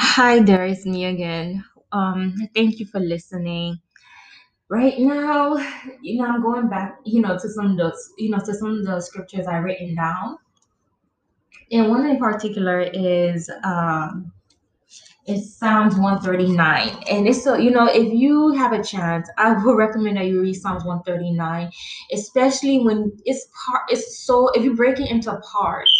Hi there, it's me again. Um, thank you for listening. Right now, you know, I'm going back, you know, to some of those, you know, to some of the scriptures I written down. And one in particular is um it's Psalms 139. And it's so, you know, if you have a chance, I would recommend that you read Psalms 139, especially when it's part it's so if you break it into parts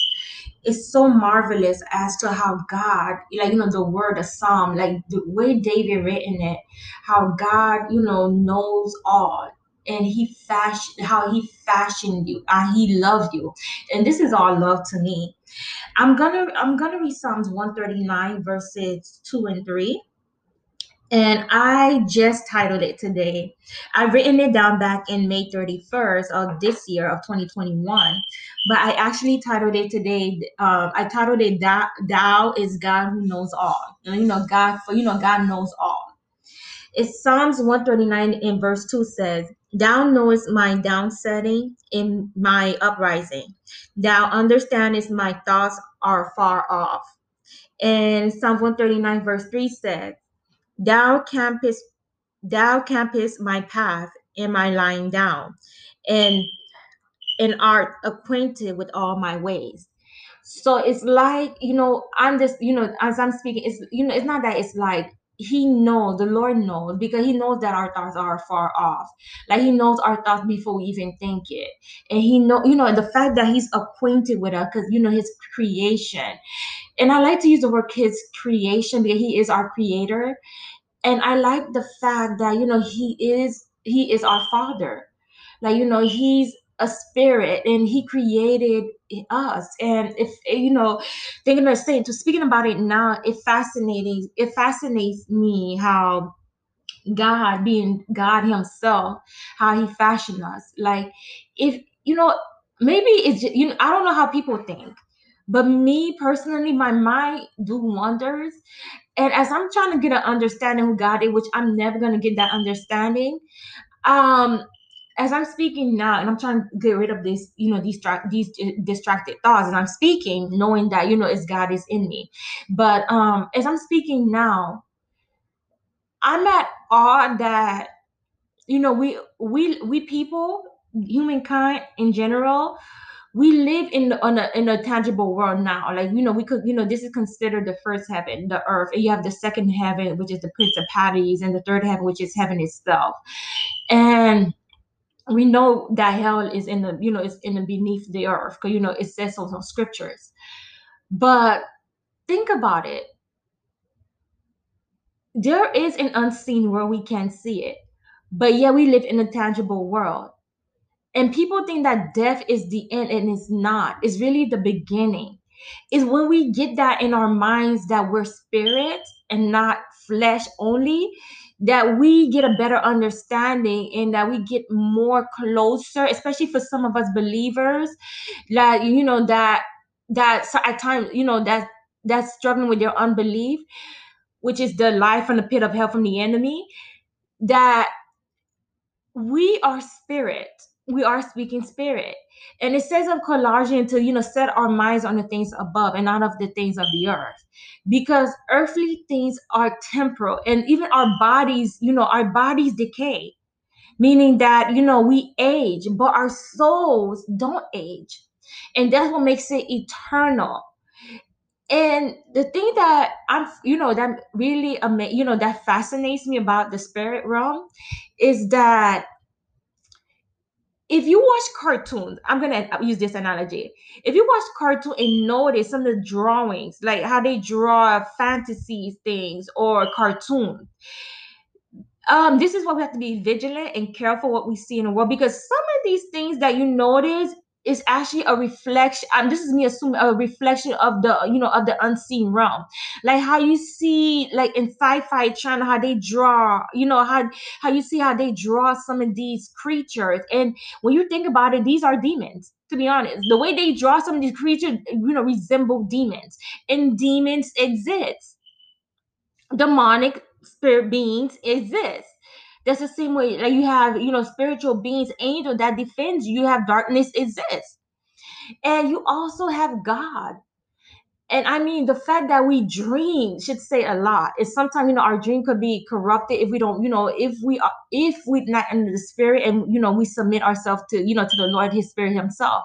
it's so marvelous as to how God, like you know, the word, the psalm, like the way David written it, how God, you know, knows all, and He fashioned how He fashioned you, and He loved you, and this is all love to me. I'm gonna I'm gonna read Psalms 139 verses two and three. And I just titled it today. I've written it down back in May 31st of this year of 2021. But I actually titled it today. Um, I titled it that Thou is God who knows all. And you know, God for you know, God knows all. It's Psalms 139 in verse 2 says, Thou knowest my downsetting in my uprising. Thou understandest my thoughts are far off. And Psalm 139 verse 3 says, Thou campest, thou campest my path in my lying down, and and art acquainted with all my ways. So it's like, you know, I'm just, you know, as I'm speaking, it's you know, it's not that it's like he knows, the Lord knows, because he knows that our thoughts are far off. Like he knows our thoughts before we even think it. And he know, you know, the fact that he's acquainted with us, because you know, his creation. And I like to use the word his creation because he is our creator and i like the fact that you know he is he is our father like you know he's a spirit and he created us. And if you know thinking of saying to speaking about it now it fascinating it fascinates me how god being god himself how he fashioned us. Like if you know maybe it's just, you know i don't know how people think but me personally my mind do wonders. And as I'm trying to get an understanding who God is, which I'm never gonna get that understanding, um, as I'm speaking now, and I'm trying to get rid of this, you know, these these distracted thoughts, and I'm speaking knowing that you know, it's God is in me. But um, as I'm speaking now, I'm at awe that you know we we we people, humankind in general, we live in on a in a tangible world now. Like you know, we could you know this is considered the first heaven, the earth, and you have the second heaven, which is the principalities, and the third heaven, which is heaven itself. And we know that hell is in the you know it's in the beneath the earth because you know it says so in scriptures. But think about it. There is an unseen world we can't see it, but yet we live in a tangible world. And people think that death is the end, and it's not. It's really the beginning. Is when we get that in our minds that we're spirit and not flesh only, that we get a better understanding and that we get more closer, especially for some of us believers, that you know that that at times you know that that's struggling with their unbelief, which is the life from the pit of hell from the enemy, that we are spirit we are speaking spirit. And it says of Colossians to, you know, set our minds on the things above and not of the things of the earth. Because earthly things are temporal and even our bodies, you know, our bodies decay. Meaning that, you know, we age, but our souls don't age. And that's what makes it eternal. And the thing that I'm, you know, that really, ama- you know, that fascinates me about the spirit realm is that if you watch cartoons, I'm gonna use this analogy. If you watch cartoon and notice some of the drawings, like how they draw fantasy things or cartoons, um, this is what we have to be vigilant and careful what we see in the world because some of these things that you notice is actually a reflection and this is me assuming a reflection of the you know of the unseen realm. Like how you see like in sci-fi channel how they draw you know how how you see how they draw some of these creatures. And when you think about it these are demons to be honest. The way they draw some of these creatures you know resemble demons. And demons exist. Demonic spirit beings exist that's the same way like you have you know spiritual beings angel that defends you. You have darkness exists. And you also have god and I mean the fact that we dream should say a lot. It's sometimes you know our dream could be corrupted if we don't, you know, if we are if we're not under the spirit and you know we submit ourselves to you know to the Lord, His Spirit Himself.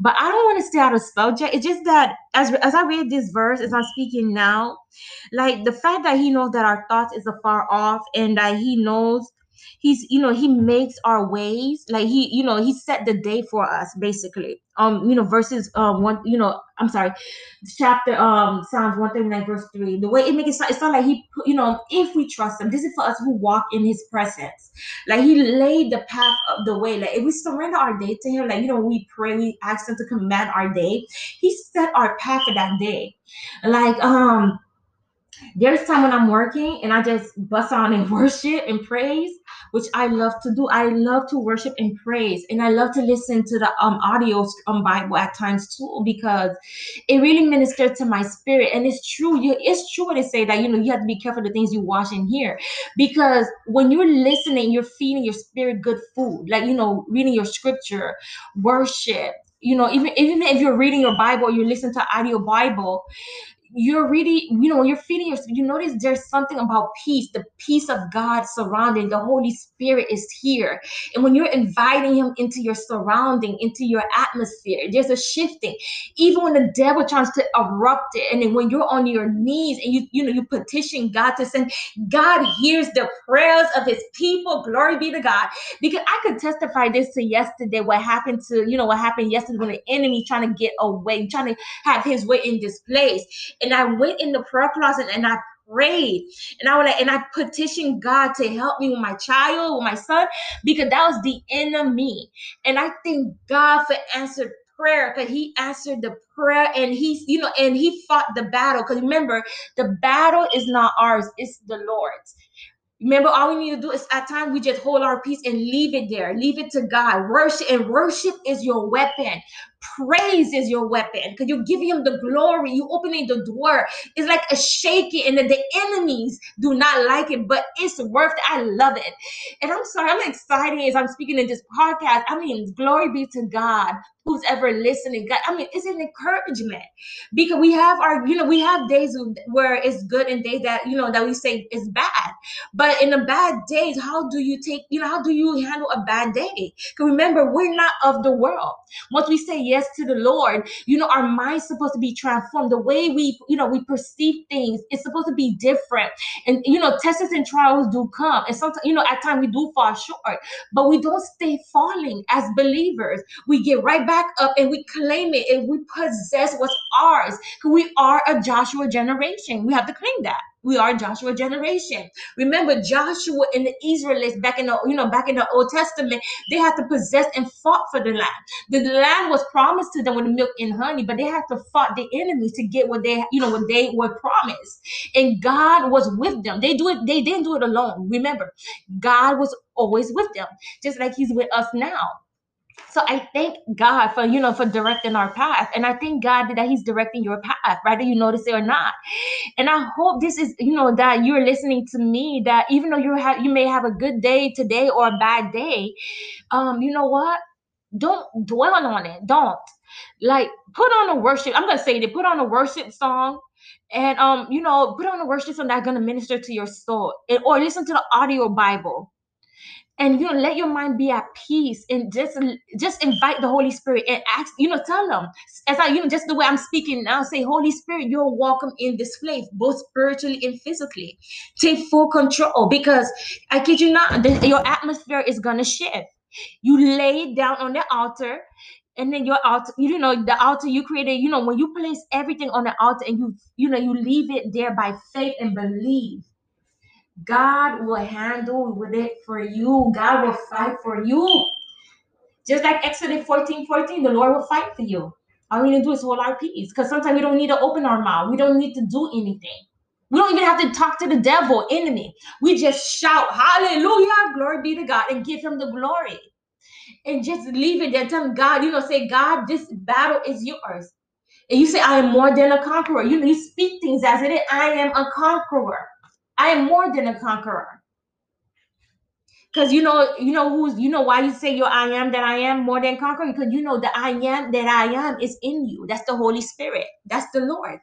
But I don't want to stay out of subject. It's just that as as I read this verse, as I'm speaking now, like the fact that He knows that our thoughts is afar off and that He knows he's you know he makes our ways. Like he you know he set the day for us basically. Um you know verses um one you know i'm sorry chapter um psalms 139 verse 3 the way it makes it sound, it sound like he you know if we trust him this is for us who walk in his presence. Like he laid the path of the way. Like if we surrender our day to him like you know we pray we ask him to command our day he set our path for that day. Like um there's time when I'm working and I just bust on and worship and praise, which I love to do. I love to worship and praise, and I love to listen to the um audio um Bible at times too because it really ministers to my spirit. And it's true, you it's true what they say that you know you have to be careful the things you watch and hear because when you're listening, you're feeding your spirit good food, like you know reading your scripture, worship. You know, even even if you're reading your Bible, you listen to audio Bible you're really, you know, when you're feeding yourself, you notice there's something about peace, the peace of God surrounding, the Holy Spirit is here. And when you're inviting Him into your surrounding, into your atmosphere, there's a shifting. Even when the devil tries to erupt it, and then when you're on your knees and you, you know, you petition God to send, God hears the prayers of His people. Glory be to God. Because I could testify this to yesterday, what happened to, you know, what happened yesterday when the enemy trying to get away, trying to have his way in this place and I went in the prayer closet and I prayed and I was like, and I petitioned God to help me with my child, with my son, because that was the enemy. And I thank God for answered prayer because he answered the prayer and he's you know and he fought the battle because remember the battle is not ours it's the lord's Remember, all we need to do is at times we just hold our peace and leave it there. Leave it to God. Worship and worship is your weapon. Praise is your weapon because you're giving him the glory. You opening the door. It's like a shaking, and then the enemies do not like it, but it's worth it. I love it. And I'm sorry, I'm excited as I'm speaking in this podcast. I mean, glory be to God who's ever listening. God, I mean, it's an encouragement because we have our, you know, we have days where it's good and days that, you know, that we say is bad. But in the bad days, how do you take, you know, how do you handle a bad day? Because remember, we're not of the world. Once we say yes to the Lord, you know, our mind's supposed to be transformed. The way we, you know, we perceive things is supposed to be different. And you know, tests and trials do come. And sometimes, you know, at times we do fall short, but we don't stay falling as believers. We get right back up and we claim it and we possess what's ours. We are a Joshua generation. We have to claim that. We are Joshua generation. Remember Joshua and the Israelites back in the you know back in the Old Testament, they had to possess and fought for the land. The land was promised to them with milk and honey, but they had to fight the enemies to get what they you know what they were promised. And God was with them. They do it. They didn't do it alone. Remember, God was always with them, just like He's with us now. So I thank God for you know for directing our path, and I thank God that He's directing your path, whether you notice it or not. And I hope this is you know that you're listening to me. That even though you have you may have a good day today or a bad day, um, you know what? Don't dwell on it. Don't like put on a worship. I'm gonna say that put on a worship song. And um, you know, put on a worship song that's gonna minister to your soul, and, or listen to the audio Bible and you know let your mind be at peace and just just invite the holy spirit and ask you know tell them. As i you know just the way i'm speaking now say holy spirit you're welcome in this place both spiritually and physically. Take full control because i kid you not the, your atmosphere is gonna shift. You lay it down on the altar and then your altar you know the altar you created you know when you place everything on the altar and you you know you leave it there by faith and believe God will handle with it for you. God will fight for you. Just like Exodus 14 14, the Lord will fight for you. All we need to do is hold our peace. Because sometimes we don't need to open our mouth. We don't need to do anything. We don't even have to talk to the devil, enemy. We just shout, Hallelujah, glory be to God, and give him the glory. And just leave it there. Tell him, God, you know, say, God, this battle is yours. And you say, I am more than a conqueror. You, you speak things as it is. I am a conqueror. I am more than a conqueror. Because you know, you know who's you know why you say you're I am that I am more than conqueror? Because you know the I am that I am is in you. That's the Holy Spirit. That's the Lord.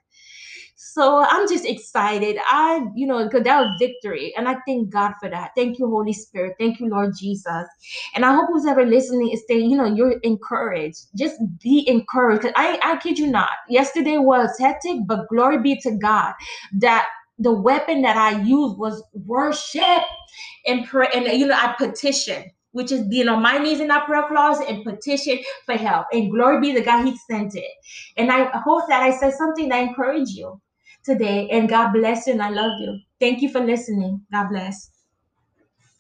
So I'm just excited. I, you know, because that was victory. And I thank God for that. Thank you, Holy Spirit. Thank you, Lord Jesus. And I hope who's ever listening is saying, you know, you're encouraged. Just be encouraged. I, I kid you not. Yesterday was hectic, but glory be to God that the weapon that I used was worship and pray. And, you know, I petition which is being on my knees in that prayer closet and petition for help. And glory be the God He sent it. And I hope that I said something that encouraged you today. And God bless you and I love you. Thank you for listening. God bless.